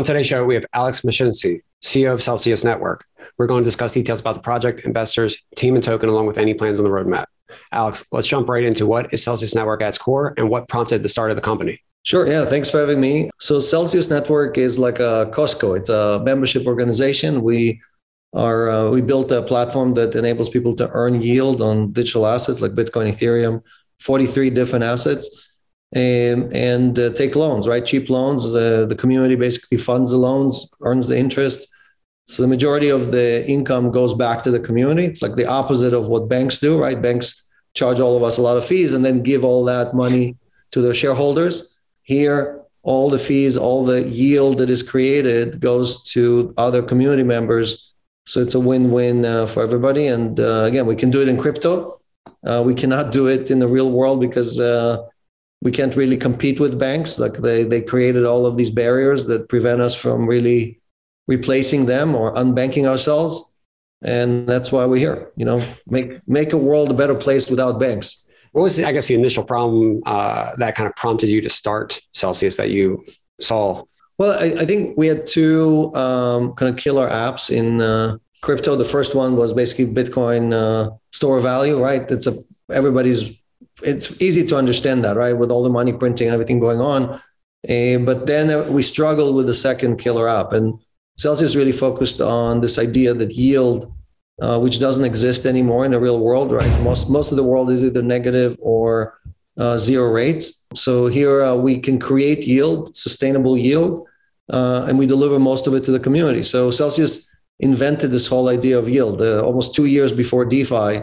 On today's show, we have Alex Mashinsky, CEO of Celsius Network. We're going to discuss details about the project, investors, team, and token, along with any plans on the roadmap. Alex, let's jump right into what is Celsius Network at its core and what prompted the start of the company. Sure. Yeah. Thanks for having me. So Celsius Network is like a Costco. It's a membership organization. We are uh, we built a platform that enables people to earn yield on digital assets like Bitcoin, Ethereum, 43 different assets and, and uh, take loans, right? Cheap loans. The, the community basically funds the loans, earns the interest. So the majority of the income goes back to the community. It's like the opposite of what banks do, right? Banks charge all of us a lot of fees and then give all that money to their shareholders. Here, all the fees, all the yield that is created goes to other community members. So it's a win-win uh, for everybody. And uh, again, we can do it in crypto. Uh, we cannot do it in the real world because uh, we can't really compete with banks. Like they they created all of these barriers that prevent us from really replacing them or unbanking ourselves. And that's why we're here. You know, make make a world a better place without banks. What was, I guess, the initial problem uh, that kind of prompted you to start Celsius that you saw? Well, I, I think we had two um, kind of killer apps in uh, crypto. The first one was basically Bitcoin uh, store value, right? It's a everybody's it's easy to understand that, right? With all the money printing and everything going on. Uh, but then uh, we struggled with the second killer app. And Celsius really focused on this idea that yield, uh, which doesn't exist anymore in the real world, right? Most, most of the world is either negative or uh, zero rates. So here uh, we can create yield, sustainable yield, uh, and we deliver most of it to the community. So Celsius invented this whole idea of yield almost two years before DeFi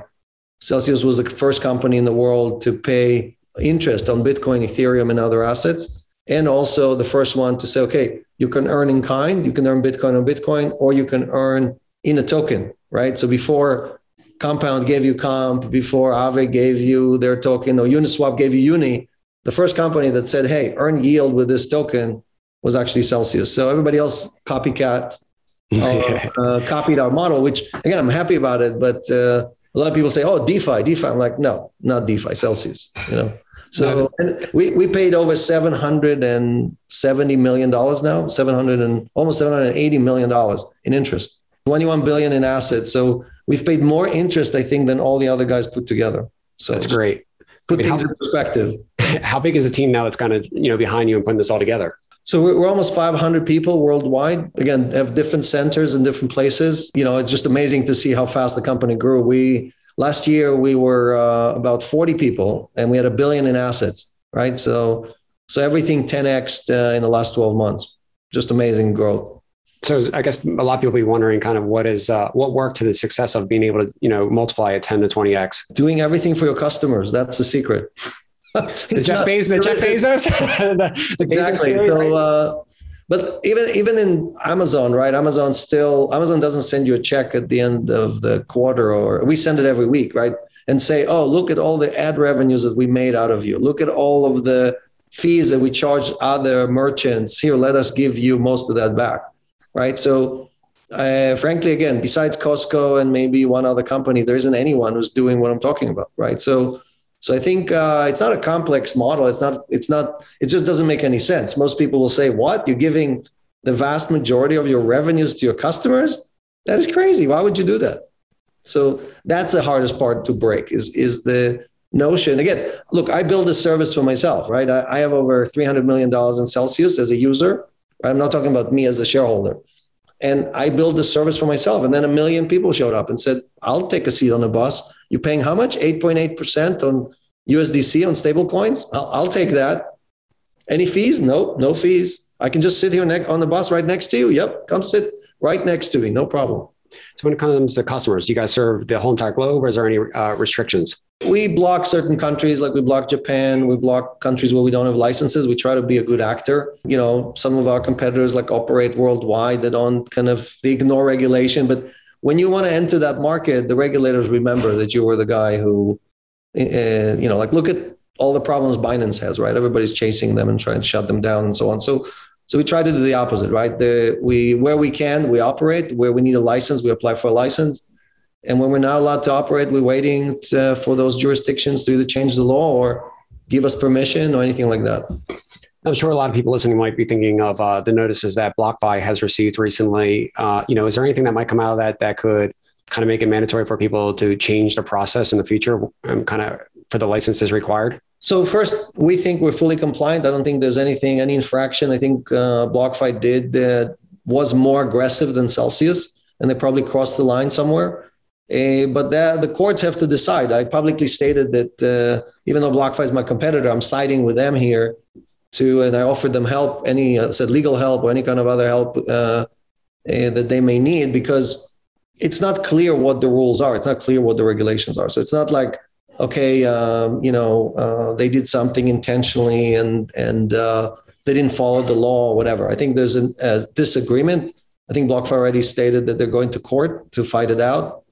Celsius was the first company in the world to pay interest on Bitcoin, Ethereum, and other assets. And also the first one to say, okay, you can earn in kind, you can earn Bitcoin on Bitcoin, or you can earn in a token, right? So before Compound gave you Comp, before Aave gave you their token, or Uniswap gave you Uni, the first company that said, hey, earn yield with this token was actually Celsius. So everybody else copycat uh, uh, copied our model, which again, I'm happy about it, but uh, a lot of people say, "Oh, DeFi, DeFi." I'm like, no, not DeFi, Celsius. You know. So we we paid over seven hundred and seventy million dollars now, seven hundred and almost seven hundred and eighty million dollars in interest, twenty one billion in assets. So we've paid more interest, I think, than all the other guys put together. So that's great. Put I mean, things how, in perspective. How big is the team now that's kind of you know behind you and putting this all together? So we're, almost 500 people worldwide. Again, have different centers in different places. You know, it's just amazing to see how fast the company grew. We last year we were uh, about 40 people, and we had a billion in assets. Right. So so everything 10x uh, in the last 12 months. Just amazing growth. So I guess a lot of people be wondering kind of what is uh, what worked to the success of being able to you know multiply at 10 to 20x. Doing everything for your customers. That's the secret. the Jeff Bezos, the Jeff Bezos, the, the exactly. Bezos theory, so, right? uh, but even even in Amazon, right? Amazon still Amazon doesn't send you a check at the end of the quarter, or we send it every week, right? And say, oh, look at all the ad revenues that we made out of you. Look at all of the fees that we charge other merchants. Here, let us give you most of that back, right? So, uh, frankly, again, besides Costco and maybe one other company, there isn't anyone who's doing what I'm talking about, right? So so I think uh, it's not a complex model. It's not. It's not. It just doesn't make any sense. Most people will say, "What? You're giving the vast majority of your revenues to your customers? That is crazy. Why would you do that?" So that's the hardest part to break. Is is the notion again? Look, I build a service for myself, right? I, I have over three hundred million dollars in Celsius as a user. Right? I'm not talking about me as a shareholder. And I built the service for myself. And then a million people showed up and said, I'll take a seat on the bus. You're paying how much? 8.8% on USDC on stable coins? I'll, I'll take that. Any fees? No, no fees. I can just sit here ne- on the bus right next to you. Yep, come sit right next to me. No problem. So when it comes to customers, you guys serve the whole entire globe or is there any uh, restrictions? We block certain countries, like we block Japan. We block countries where we don't have licenses. We try to be a good actor. You know, some of our competitors like operate worldwide. They don't kind of they ignore regulation. But when you want to enter that market, the regulators remember that you were the guy who, uh, you know, like look at all the problems Binance has, right? Everybody's chasing them and trying to shut them down and so on. So so we try to do the opposite, right? The, we where we can, we operate. Where we need a license, we apply for a license. And when we're not allowed to operate, we're waiting to, for those jurisdictions to either change the law or give us permission or anything like that. I'm sure a lot of people listening might be thinking of uh, the notices that BlockFi has received recently. Uh, you know, is there anything that might come out of that that could kind of make it mandatory for people to change the process in the future and kind of for the licenses required? So first, we think we're fully compliant. I don't think there's anything, any infraction. I think uh, BlockFi did that was more aggressive than Celsius, and they probably crossed the line somewhere. Uh, but the, the courts have to decide. I publicly stated that uh, even though BlockFi is my competitor, I'm siding with them here. To and I offered them help, any uh, said legal help or any kind of other help uh, uh, that they may need, because it's not clear what the rules are. It's not clear what the regulations are. So it's not like okay, um, you know, uh, they did something intentionally and and they didn't follow the law or whatever. I think there's a, a disagreement. I think BlockFi already stated that they're going to court to fight it out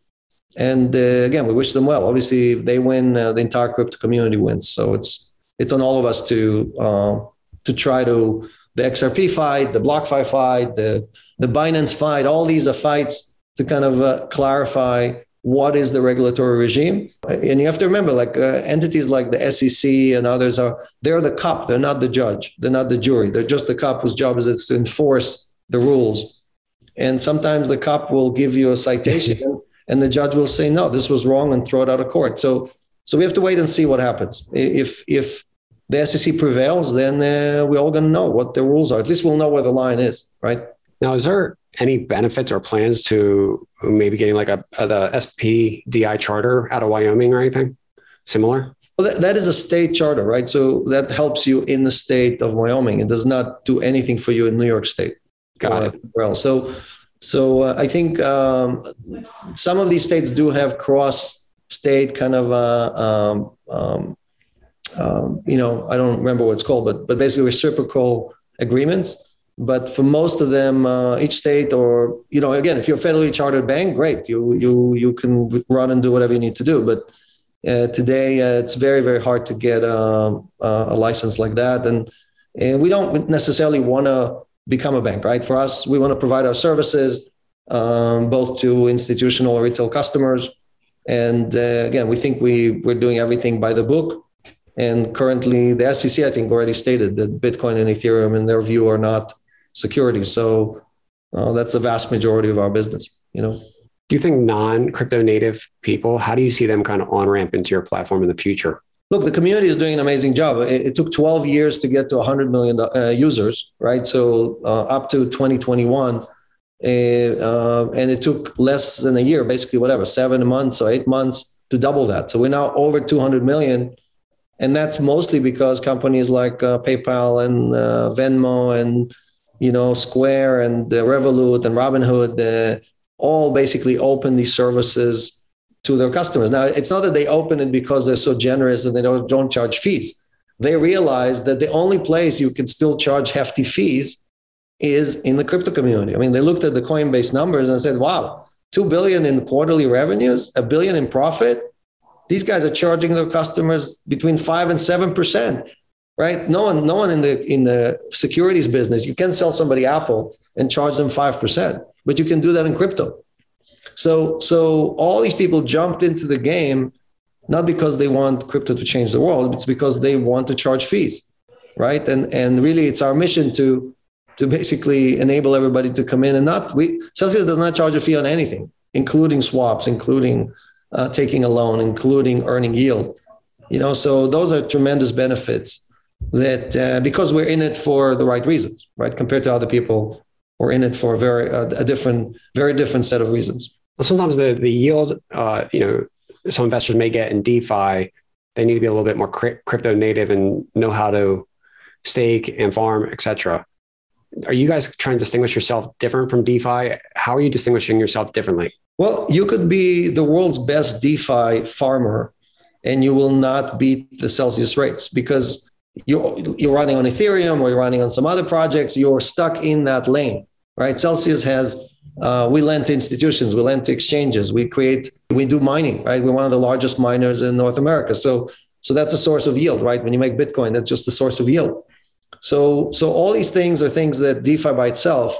and uh, again, we wish them well. Obviously, if they win, uh, the entire crypto community wins. So it's it's on all of us to uh, to try to the XRP fight, the BlockFi fight, the the Binance fight. All these are fights to kind of uh, clarify what is the regulatory regime. And you have to remember, like uh, entities like the SEC and others are they're the cop. They're not the judge. They're not the jury. They're just the cop whose job is it's to enforce the rules. And sometimes the cop will give you a citation and the judge will say no this was wrong and throw it out of court so so we have to wait and see what happens if if the sec prevails then uh, we're all going to know what the rules are at least we'll know where the line is right now is there any benefits or plans to maybe getting like a, a the spdi charter out of wyoming or anything similar well, that, that is a state charter, right? So that helps you in the state of Wyoming. It does not do anything for you in New York State. Got it. Well, so so uh, I think um, some of these states do have cross-state kind of, uh, um, um, um, you know, I don't remember what it's called, but but basically reciprocal agreements. But for most of them, uh, each state or you know, again, if you're a federally chartered bank, great, you you you can run and do whatever you need to do. But uh, today, uh, it's very very hard to get um, uh, a license like that, and and we don't necessarily want to become a bank, right? For us, we want to provide our services um, both to institutional or retail customers. And uh, again, we think we, we're doing everything by the book. And currently, the SEC, I think, already stated that Bitcoin and Ethereum, in their view, are not securities. So uh, that's the vast majority of our business, you know. Do you think non-crypto native people, how do you see them kind of on ramp into your platform in the future? look, the community is doing an amazing job. It, it took 12 years to get to 100 million uh, users, right? So uh, up to 2021. Uh, uh, and it took less than a year, basically, whatever, seven months or eight months to double that. So we're now over 200 million. And that's mostly because companies like uh, PayPal and uh, Venmo and you know Square and Revolut and Robinhood uh, all basically open these services to their customers. Now, it's not that they open it because they're so generous and they don't, don't charge fees. They realize that the only place you can still charge hefty fees is in the crypto community. I mean, they looked at the Coinbase numbers and said, wow, 2 billion in quarterly revenues, a billion in profit. These guys are charging their customers between 5 and 7%. Right? No one no one in the in the securities business, you can sell somebody Apple and charge them 5%, but you can do that in crypto. So, so all these people jumped into the game not because they want crypto to change the world, it's because they want to charge fees, right? And and really, it's our mission to to basically enable everybody to come in and not we Celsius does not charge a fee on anything, including swaps, including uh, taking a loan, including earning yield. You know, so those are tremendous benefits that uh, because we're in it for the right reasons, right? Compared to other people, we're in it for a very uh, a different, very different set of reasons sometimes the the yield, uh, you know, some investors may get in DeFi, they need to be a little bit more crypto native and know how to stake and farm, etc. Are you guys trying to distinguish yourself different from DeFi? How are you distinguishing yourself differently? Well, you could be the world's best DeFi farmer, and you will not beat the Celsius rates because you're you're running on Ethereum or you're running on some other projects. You're stuck in that lane, right? Celsius has uh, we lend to institutions, we lend to exchanges, we create, we do mining, right? We're one of the largest miners in North America. So, so that's a source of yield, right? When you make Bitcoin, that's just a source of yield. So, so all these things are things that DeFi by itself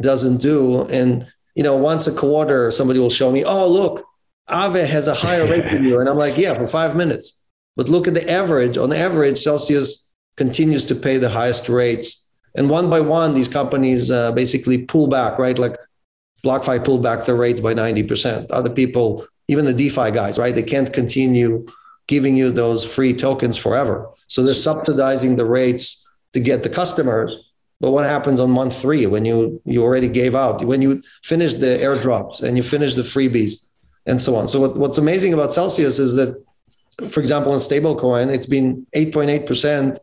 doesn't do. And you know, once a quarter, somebody will show me, oh, look, Aave has a higher rate than you, and I'm like, yeah, for five minutes. But look at the average. On average, Celsius continues to pay the highest rates. And one by one, these companies uh, basically pull back, right? Like BlockFi pulled back their rates by 90%. Other people, even the DeFi guys, right? They can't continue giving you those free tokens forever. So they're subsidizing the rates to get the customers. But what happens on month three when you you already gave out, when you finish the airdrops and you finish the freebies and so on? So what, what's amazing about Celsius is that, for example, on stablecoin, it's been 8.8%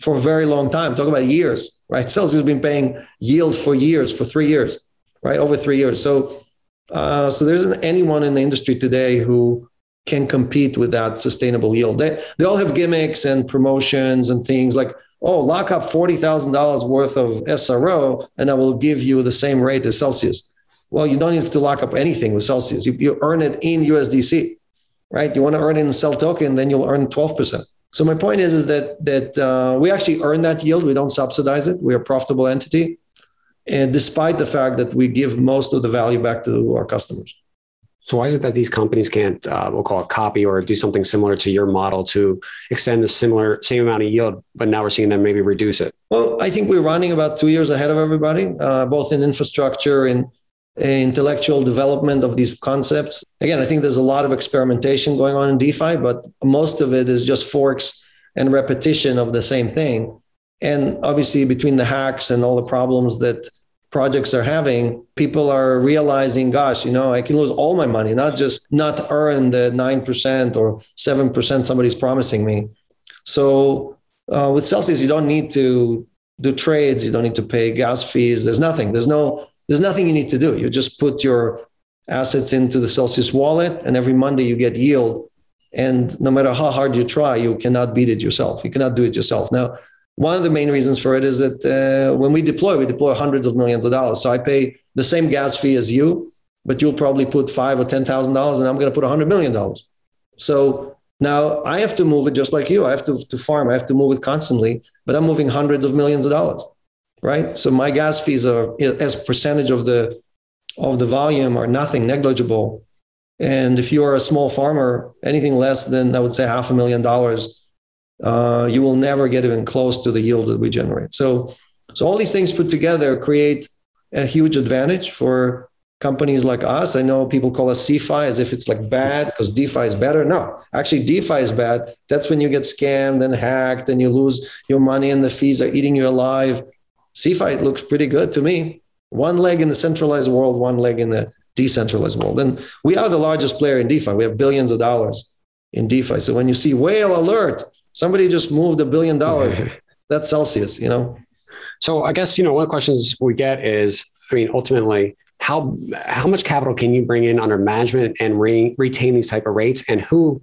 for a very long time. Talk about years, right? Celsius has been paying yield for years, for three years, right? Over three years. So uh, so there isn't anyone in the industry today who can compete with that sustainable yield. They, they all have gimmicks and promotions and things like, oh, lock up $40,000 worth of SRO and I will give you the same rate as Celsius. Well, you don't have to lock up anything with Celsius. You, you earn it in USDC, right? You want to earn it in CEL token, then you'll earn 12%. So my point is, is that, that uh, we actually earn that yield. We don't subsidize it. We're a profitable entity. And despite the fact that we give most of the value back to our customers. So why is it that these companies can't, uh, we'll call it copy or do something similar to your model to extend the similar same amount of yield, but now we're seeing them maybe reduce it? Well, I think we're running about two years ahead of everybody, uh, both in infrastructure and intellectual development of these concepts. Again, I think there's a lot of experimentation going on in DeFi, but most of it is just forks and repetition of the same thing. And obviously, between the hacks and all the problems that projects are having, people are realizing, gosh, you know, I can lose all my money, not just not earn the 9% or 7% somebody's promising me. So uh, with Celsius, you don't need to do trades. You don't need to pay gas fees. There's nothing. There's no, there's nothing you need to do. You just put your assets into the Celsius wallet and every Monday you get yield. And no matter how hard you try, you cannot beat it yourself. You cannot do it yourself. Now, one of the main reasons for it is that uh, when we deploy, we deploy hundreds of millions of dollars. So I pay the same gas fee as you, but you'll probably put five or ten thousand dollars, and I'm going to put a hundred million dollars. So now I have to move it just like you. I have to, to farm. I have to move it constantly, but I'm moving hundreds of millions of dollars, right? So my gas fees are as percentage of the of the volume are nothing, negligible. And if you are a small farmer, anything less than I would say half a million dollars uh, you will never get even close to the yields that we generate. So, so all these things put together create a huge advantage for companies like us. I know people call us CeFi as if it's like bad because DeFi is better. No, actually, DeFi is bad. That's when you get scammed and hacked and you lose your money and the fees are eating you alive. CeFi looks pretty good to me. One leg in the centralized world, one leg in the decentralized world. And we are the largest player in DeFi. We have billions of dollars in DeFi. So when you see whale alert, somebody just moved a billion dollars. That's Celsius, you know? So I guess, you know, one of the questions we get is, I mean, ultimately, how how much capital can you bring in under management and re- retain these type of rates and who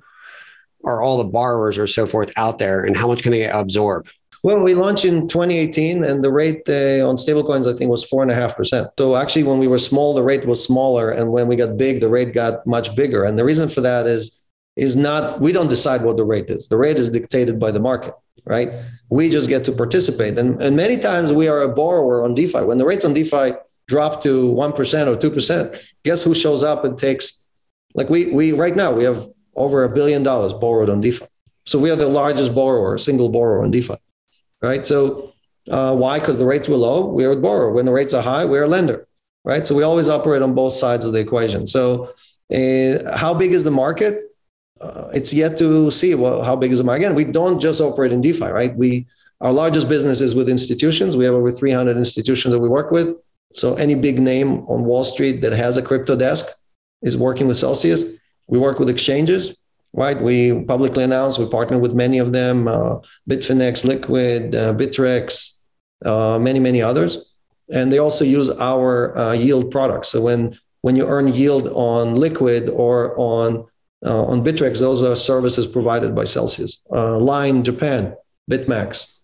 are all the borrowers or so forth out there and how much can they absorb well we launched in 2018 and the rate uh, on stablecoins i think was four and a half percent. So actually when we were small the rate was smaller and when we got big the rate got much bigger. And the reason for that is is not we don't decide what the rate is. The rate is dictated by the market right? We just get to participate. And, and many times we are a borrower on defi. When the rates on defi drop to 1% or 2% guess who shows up and takes like we we right now we have over a billion dollars borrowed on defi. So we are the largest borrower single borrower on defi right so uh, why because the rates were low we are a borrower when the rates are high we're a lender right so we always operate on both sides of the equation so uh, how big is the market uh, it's yet to see well, how big is the market. Again, we don't just operate in DeFi, right? We our largest business is with institutions. We have over 300 institutions that we work with. So any big name on Wall Street that has a crypto desk is working with Celsius. We work with exchanges, right? We publicly announced we partner with many of them: uh, Bitfinex, Liquid, uh, Bittrex, uh, many many others. And they also use our uh, yield products. So when when you earn yield on Liquid or on uh, on Bittrex, those are services provided by Celsius. Uh, Line Japan, BitMax,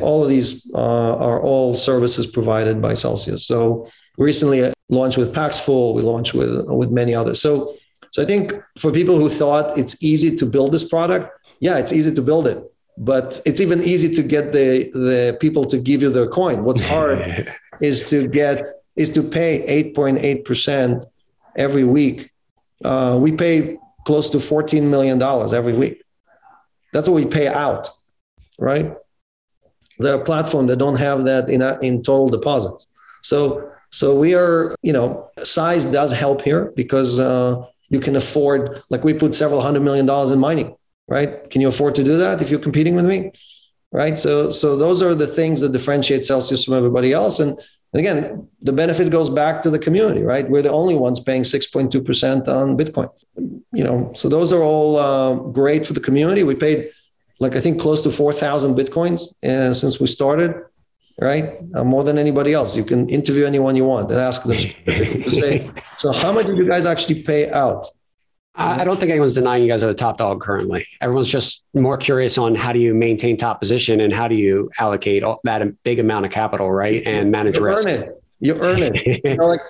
all of these are all services provided by Celsius. So recently launched with Paxful, we launched with with many others. So so I think for people who thought it's easy to build this product, yeah, it's easy to build it, but it's even easy to get the the people to give you their coin. What's hard is to get is to pay 8.8% every week. Uh, we pay close to $14 million every week. That's what we pay out, right? there are platforms that don't have that in a, in total deposits. So so we are, you know, size does help here because uh, you can afford, like we put several hundred million dollars in mining, right? Can you afford to do that if you're competing with me? Right. So so those are the things that differentiate Celsius from everybody else. And, and again, the benefit goes back to the community, right? We're the only ones paying 6.2% on Bitcoin. You know, so those are all uh, great for the community. We paid like I think close to 4,000 Bitcoins uh, since we started right? Uh, more than anybody else. You can interview anyone you want and ask them. say, so how much did you guys actually pay out? I don't think anyone's denying you guys are the top dog currently. Everyone's just more curious on how do you maintain top position and how do you allocate all, that big amount of capital, right, and manage you risk. Earn it. You earn it. you know, like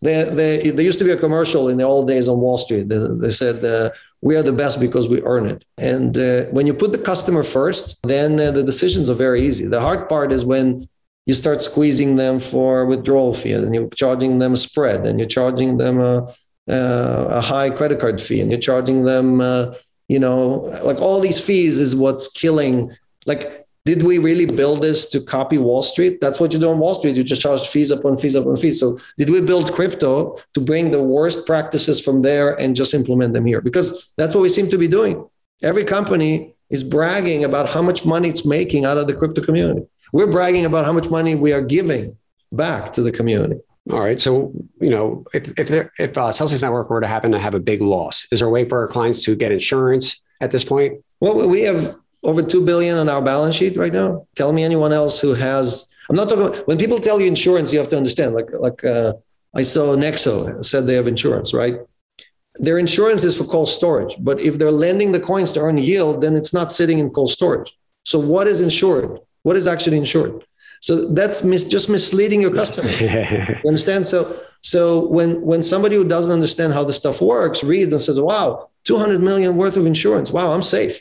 there, there, there used to be a commercial in the old days on Wall Street. They, they said, uh, "We are the best because we earn it." And uh, when you put the customer first, then uh, the decisions are very easy. The hard part is when you start squeezing them for withdrawal fee and you're charging them a spread and you're charging them a, a high credit card fee and you're charging them uh, you know like all these fees is what's killing like did we really build this to copy wall street? That's what you do on wall street. You just charge fees upon fees upon fees. So did we build crypto to bring the worst practices from there and just implement them here? Because that's what we seem to be doing. Every company is bragging about how much money it's making out of the crypto community we're bragging about how much money we are giving back to the community. All right. So, you know, if if, there, if uh, Celsius Network were to happen to have a big loss, is there a way for our clients to get insurance at this point? Well, we have over two billion on our balance sheet right now. Tell me anyone else who has. I'm not talking. When people tell you insurance, you have to understand. Like like uh, I saw Nexo said they have insurance, right? Their insurance is for cold storage, but if they're lending the coins to earn yield, then it's not sitting in cold storage. So what is insured? What is actually insured? So that's mis- just misleading your customer. you understand? So so when when somebody who doesn't understand how the stuff works reads and says, "Wow, 200 million worth of insurance. Wow, I'm safe."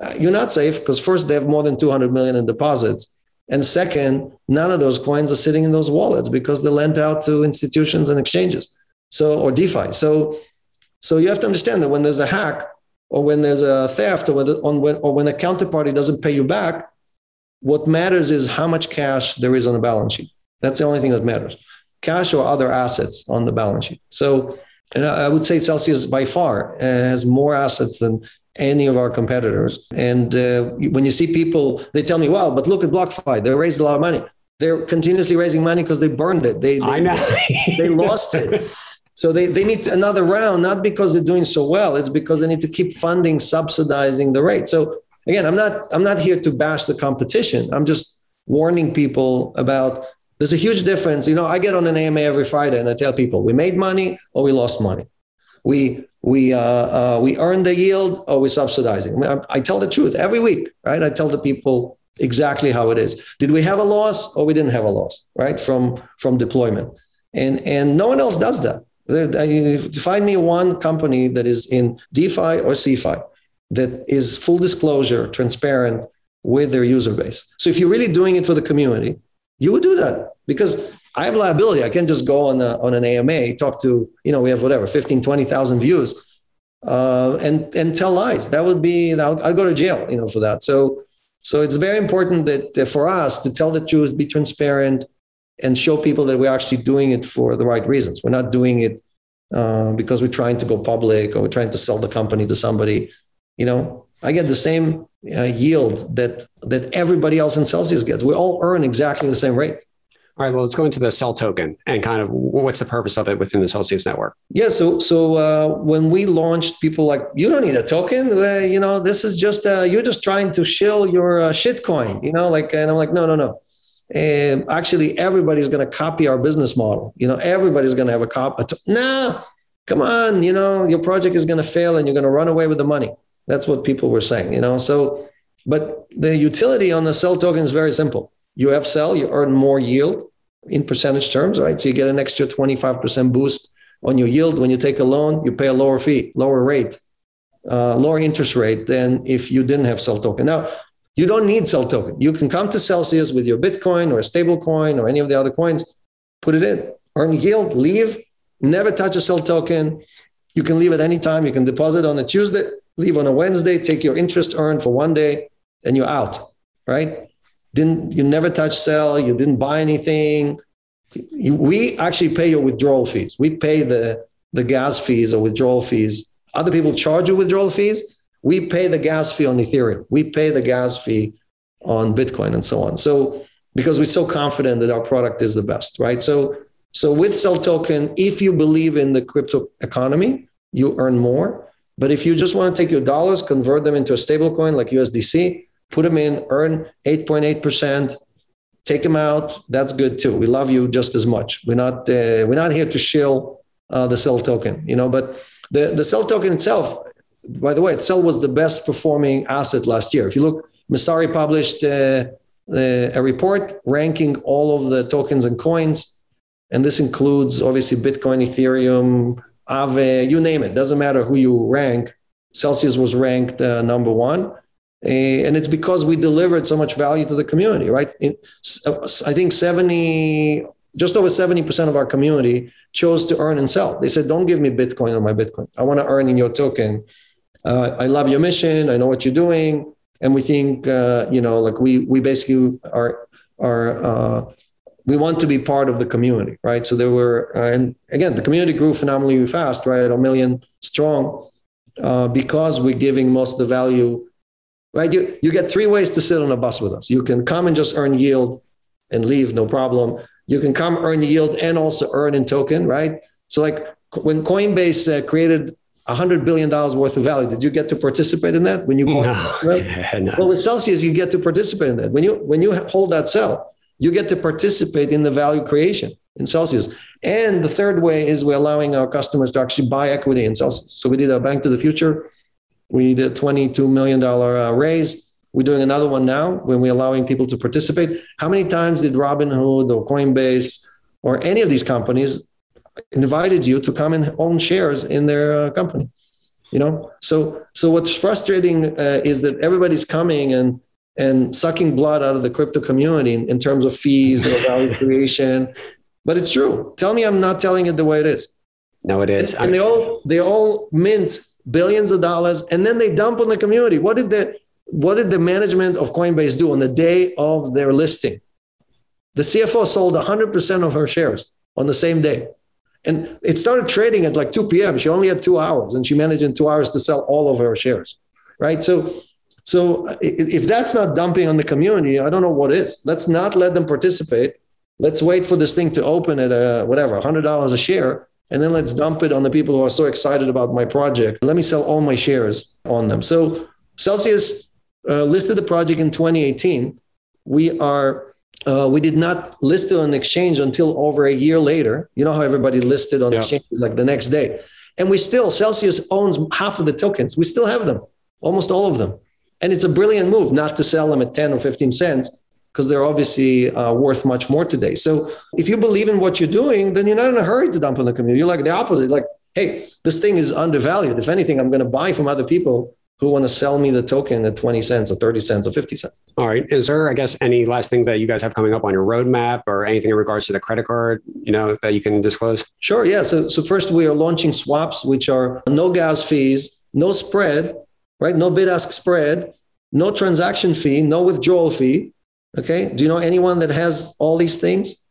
Uh, you're not safe because first they have more than 200 million in deposits, and second, none of those coins are sitting in those wallets because they're lent out to institutions and exchanges. So or DeFi. So so you have to understand that when there's a hack or when there's a theft or when, on when or when a counterparty doesn't pay you back, what matters is how much cash there is on the balance sheet. That's the only thing that matters. Cash or other assets on the balance sheet. So, and I would say Celsius by far uh, has more assets than any of our competitors. And uh, when you see people, they tell me, "Well, but look at BlockFi; they raised a lot of money. They're continuously raising money because they burned it. They, they I know they lost it." So they, they need another round, not because they're doing so well. It's because they need to keep funding, subsidizing the rate. So again, I'm not I'm not here to bash the competition. I'm just warning people about there's a huge difference. You know, I get on an AMA every Friday and I tell people we made money or we lost money. We we uh, uh, we earned the yield or we're subsidizing. I, I tell the truth every week, right? I tell the people exactly how it is. Did we have a loss or we didn't have a loss, right? From from deployment, and and no one else does that. Find me one company that is in DeFi or CeFi that is full disclosure, transparent with their user base. So if you're really doing it for the community, you would do that because I have liability. I can't just go on, a, on an AMA, talk to, you know, we have whatever, 15, 20,000 views uh, and, and tell lies. That would be, I'll, go to jail, you know, for that. So, so it's very important that, that for us to tell the truth, be transparent, and show people that we're actually doing it for the right reasons. We're not doing it uh, because we're trying to go public or we're trying to sell the company to somebody you know, I get the same uh, yield that that everybody else in Celsius gets. We all earn exactly the same rate. All right, well, let's go into the CEL token and kind of what's the purpose of it within the Celsius network. Yeah, so so uh, when we launched, people like you don't need a token. Uh, you know, this is just uh, you're just trying to shill your uh, shitcoin. You know, like and I'm like, no, no, no. And actually, everybody's going to copy our business model. You know, everybody's going to have a cop. A to- no, come on. You know, your project is going to fail, and you're going to run away with the money. That's what people were saying, you know. So, but the utility on the CEL token is very simple. You have CEL, you earn more yield in percentage terms, right? So you get an extra 25% boost on your yield. When you take a loan, you pay a lower fee, lower rate, uh, lower interest rate than if you didn't have CEL token. Now, you don't need CEL token. You can come to Celsius with your Bitcoin or a stable coin or any of the other coins, put it in, earn yield, leave, never touch a CEL token. You can leave at any time. You can deposit on a Tuesday, leave on a Wednesday, take your interest earned for one day, and you're out, right? didn't you never touch CEL, you didn't buy anything. We actually pay your withdrawal fees. We pay the the gas fees or withdrawal fees. Other people charge you withdrawal fees. We pay the gas fee on Ethereum. We pay the gas fee on Bitcoin and so on. So because we're so confident that our product is the best, right? So so with CEL Token, if you believe in the crypto economy, you earn more. But if you just want to take your dollars, convert them into a stable coin like USDC, put them in, earn 8.8%, take them out, that's good too. We love you just as much. We're not uh, we're not here to shill uh, the CEL token, you know, but the, the CEL token itself, by the way, CEL was the best performing asset last year. If you look, Messari published uh, uh, a report ranking all of the tokens and coins. And this includes obviously Bitcoin, Ethereum, Aave, you name it. Doesn't matter who you rank. Celsius was ranked uh, number one. Uh, and it's because we delivered so much value to the community, right? In, I think 70, just over 70% of our community chose to earn and sell. They said, don't give me Bitcoin on my Bitcoin. I want to earn in your token. Uh, I love your mission. I know what you're doing and we think uh, you know like we we basically are are uh, we want to be part of the community right so there were uh, and again the community grew phenomenally fast right a million strong uh, because we're giving most of the value right you you get three ways to sit on a bus with us you can come and just earn yield and leave no problem you can come earn yield and also earn in token right so like when coinbase uh, created $100 billion worth of value. Did you get to participate in that when you bought no, right? Yeah, no. Well, with Celsius, you get to participate in that. When you when you hold that CEL, you get to participate in the value creation in Celsius. And the third way is we're allowing our customers to actually buy equity in Celsius. So we did a Bank to the Future. We did a $22 million uh, raise. We're doing another one now when we're allowing people to participate. How many times did Robinhood or Coinbase or any of these companies invited you to come and own shares in their uh, company you know so so what's frustrating uh, is that everybody's coming and and sucking blood out of the crypto community in, in terms of fees or value creation but it's true tell me i'm not telling it the way it is no it is and, and they all they all mint billions of dollars and then they dump on the community what did the what did the management of coinbase do on the day of their listing the cfo sold 100% of her shares on the same day and it started trading at like 2 p.m. She only had two hours and she managed in two hours to sell all of her shares. Right. So, so if that's not dumping on the community, I don't know what is. Let's not let them participate. Let's wait for this thing to open at a, whatever, $100 a share. And then let's dump it on the people who are so excited about my project. Let me sell all my shares on them. So Celsius uh, listed the project in 2018. We are uh, we did not list it on exchange until over a year later. You know how everybody listed on yeah. exchanges like the next day. And we still, Celsius owns half of the tokens. We still have them, almost all of them. And it's a brilliant move not to sell them at 10 or 15 cents because they're obviously uh, worth much more today. So if you believe in what you're doing, then you're not in a hurry to dump on the community. You're like the opposite, like, hey, this thing is undervalued. If anything, I'm going to buy from other people who want to sell me the token at 20 cents or 30 cents or 50 cents. All right. Is there, I guess, any last things that you guys have coming up on your roadmap or anything in regards to the credit card, you know, that you can disclose? Sure. Yeah. So, so first we are launching swaps, which are no gas fees, no spread, right? No bid ask spread, no transaction fee, no withdrawal fee. Okay. Do you know anyone that has all these things?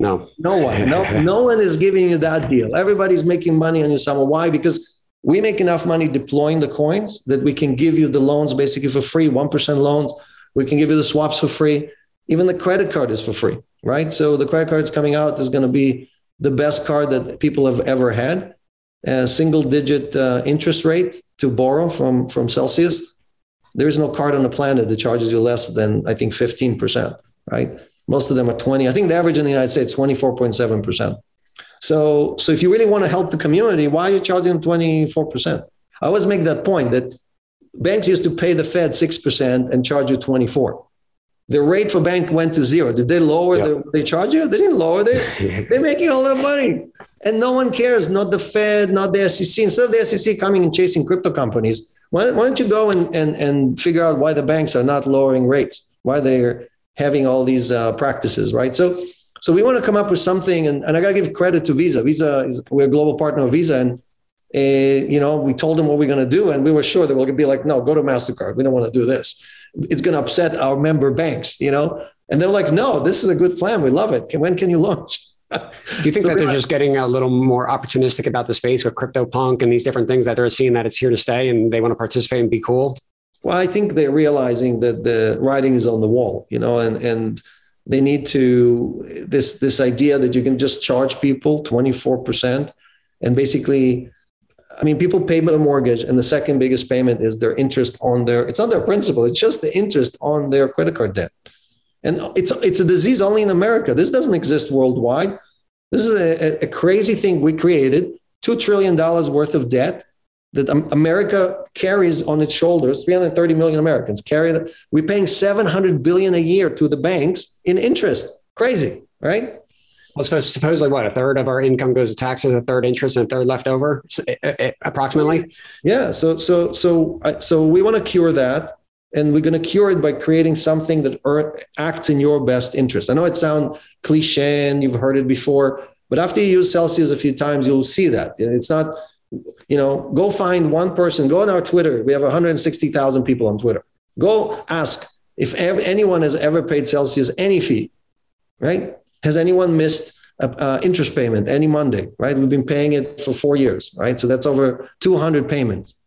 No. No one. No, no one is giving you that deal. Everybody's making money on your summer. Why? Because we make enough money deploying the coins that we can give you the loans basically for free, 1% loans. We can give you the swaps for free. Even the credit card is for free, right? So the credit card is coming out is going to be the best card that people have ever had. A single digit uh, interest rate to borrow from, from Celsius. There is no card on the planet that charges you less than, I think, 15%, right? Most of them are 20. I think the average in the United States, 24.7%. So, so if you really want to help the community, why are you charging them 24%? I always make that point that banks used to pay the Fed 6% and charge you 24. The rate for bank went to zero. Did they lower yep. the they charge you? They didn't lower it. They're making all that money. And no one cares, not the Fed, not the SEC. Instead of the SEC coming and chasing crypto companies, why, why don't you go and, and, and figure out why the banks are not lowering rates, why they're having all these uh, practices, right? So so we want to come up with something, and, and I got to give credit to Visa. Visa is we're a global partner of Visa, and uh, you know we told them what we're going to do, and we were sure that we're going to be like, no, go to Mastercard. We don't want to do this. It's going to upset our member banks, you know? And they're like, no, this is a good plan. We love it. When can you launch? Do you think so that they're just getting a little more opportunistic about the space with CryptoPunk and these different things that they're seeing that it's here to stay and they want to participate and be cool? Well, I think they're realizing that the writing is on the wall, you know, and and they need to this this idea that you can just charge people 24% and basically I mean, people pay the mortgage, and the second biggest payment is their interest on their. It's not their principal; it's just the interest on their credit card debt. And it's it's a disease only in America. This doesn't exist worldwide. This is a, a crazy thing we created. Two trillion dollars worth of debt that America carries on its shoulders. 330 million Americans carry. We're paying 700 billion a year to the banks in interest. Crazy, right? Well, suppose, supposedly what a third of our income goes to taxes, a third interest, and a third left over, approximately. Yeah. So so so uh, so we want to cure that, and we're going to cure it by creating something that acts in your best interest. I know it sounds cliche and you've heard it before, but after you use Celsius a few times, you'll see that it's not. You know, go find one person. Go on our Twitter. We have 160,000 people on Twitter. Go ask if anyone has ever paid Celsius any fee, right? Has anyone missed a, interest payment any Monday? Right, we've been paying it for four years, right? So that's over 200 payments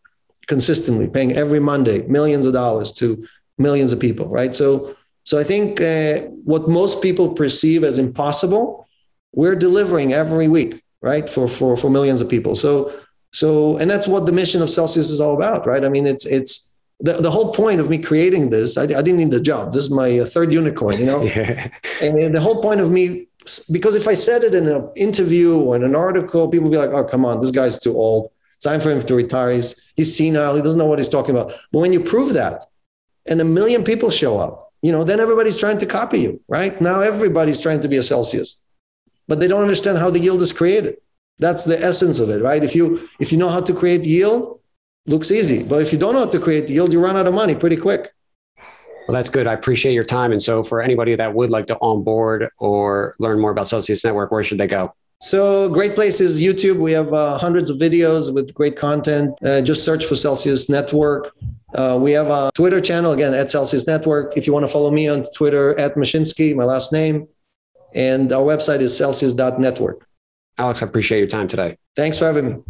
consistently, paying every Monday millions of dollars to millions of people, right? So, so I think uh, what most people perceive as impossible, we're delivering every week, right, for for for millions of people. So, so, and that's what the mission of Celsius is all about, right? I mean, it's it's the, the whole point of me creating this, I, I didn't need the job. This is my uh, third unicorn, you know? Yeah. And the whole point of me, because if I said it in an interview or in an article, people would be like, oh, come on, this guy's too old. It's time for him to retire. He's, he's senile. He doesn't know what he's talking about. But when you prove that and a million people show up, you know, then everybody's trying to copy you, right? Now everybody's trying to be a Celsius, but they don't understand how the yield is created. That's the essence of it, right? If you if you know how to create yield, looks easy. But if you don't know how to create yield, you run out of money pretty quick. Well, that's good. I appreciate your time. And so, for anybody that would like to onboard or learn more about Celsius Network, where should they go? So, great places YouTube. We have uh, hundreds of videos with great content. Uh, just search for Celsius Network. Uh, we have a Twitter channel, again, at Celsius Network. If you want to follow me on Twitter, at Mashinsky, my last name. And our website is celsius.network. Alex, I appreciate your time today. Thanks for having me.